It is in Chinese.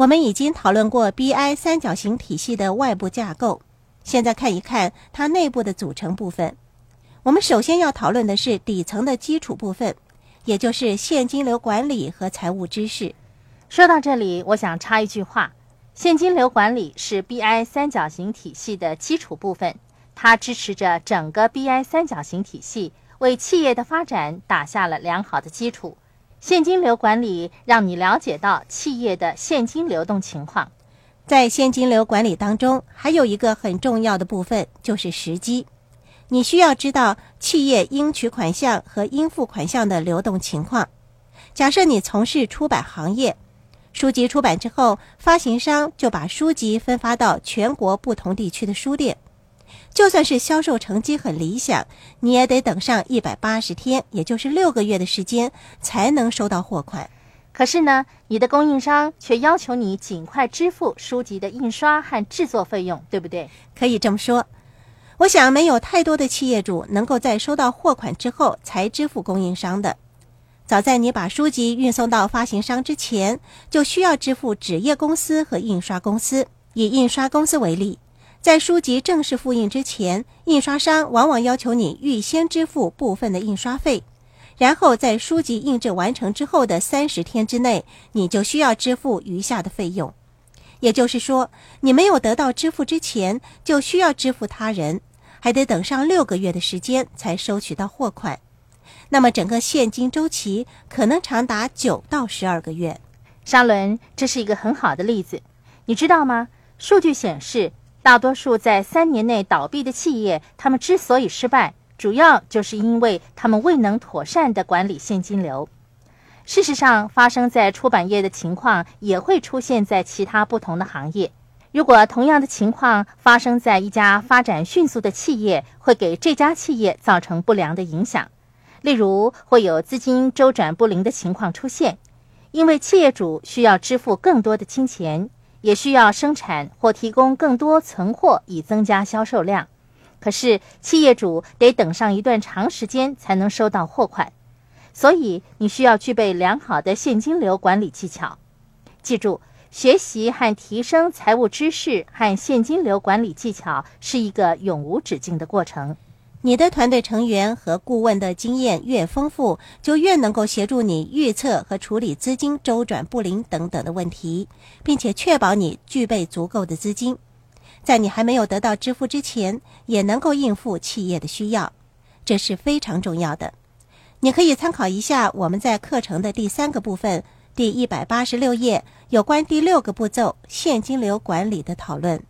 我们已经讨论过 BI 三角形体系的外部架构，现在看一看它内部的组成部分。我们首先要讨论的是底层的基础部分，也就是现金流管理和财务知识。说到这里，我想插一句话：现金流管理是 BI 三角形体系的基础部分，它支持着整个 BI 三角形体系，为企业的发展打下了良好的基础。现金流管理让你了解到企业的现金流动情况。在现金流管理当中，还有一个很重要的部分就是时机。你需要知道企业应取款项和应付款项的流动情况。假设你从事出版行业，书籍出版之后，发行商就把书籍分发到全国不同地区的书店。就算是销售成绩很理想，你也得等上一百八十天，也就是六个月的时间，才能收到货款。可是呢，你的供应商却要求你尽快支付书籍的印刷和制作费用，对不对？可以这么说。我想，没有太多的企业主能够在收到货款之后才支付供应商的。早在你把书籍运送到发行商之前，就需要支付纸业公司和印刷公司。以印刷公司为例。在书籍正式复印之前，印刷商往往要求你预先支付部分的印刷费，然后在书籍印制完成之后的三十天之内，你就需要支付余下的费用。也就是说，你没有得到支付之前，就需要支付他人，还得等上六个月的时间才收取到货款。那么，整个现金周期可能长达九到十二个月。沙伦，这是一个很好的例子，你知道吗？数据显示。大多数在三年内倒闭的企业，他们之所以失败，主要就是因为他们未能妥善地管理现金流。事实上，发生在出版业的情况也会出现在其他不同的行业。如果同样的情况发生在一家发展迅速的企业，会给这家企业造成不良的影响。例如，会有资金周转不灵的情况出现，因为企业主需要支付更多的金钱。也需要生产或提供更多存货以增加销售量，可是企业主得等上一段长时间才能收到货款，所以你需要具备良好的现金流管理技巧。记住，学习和提升财务知识和现金流管理技巧是一个永无止境的过程。你的团队成员和顾问的经验越丰富，就越能够协助你预测和处理资金周转不灵等等的问题，并且确保你具备足够的资金，在你还没有得到支付之前，也能够应付企业的需要，这是非常重要的。你可以参考一下我们在课程的第三个部分第一百八十六页有关第六个步骤现金流管理的讨论。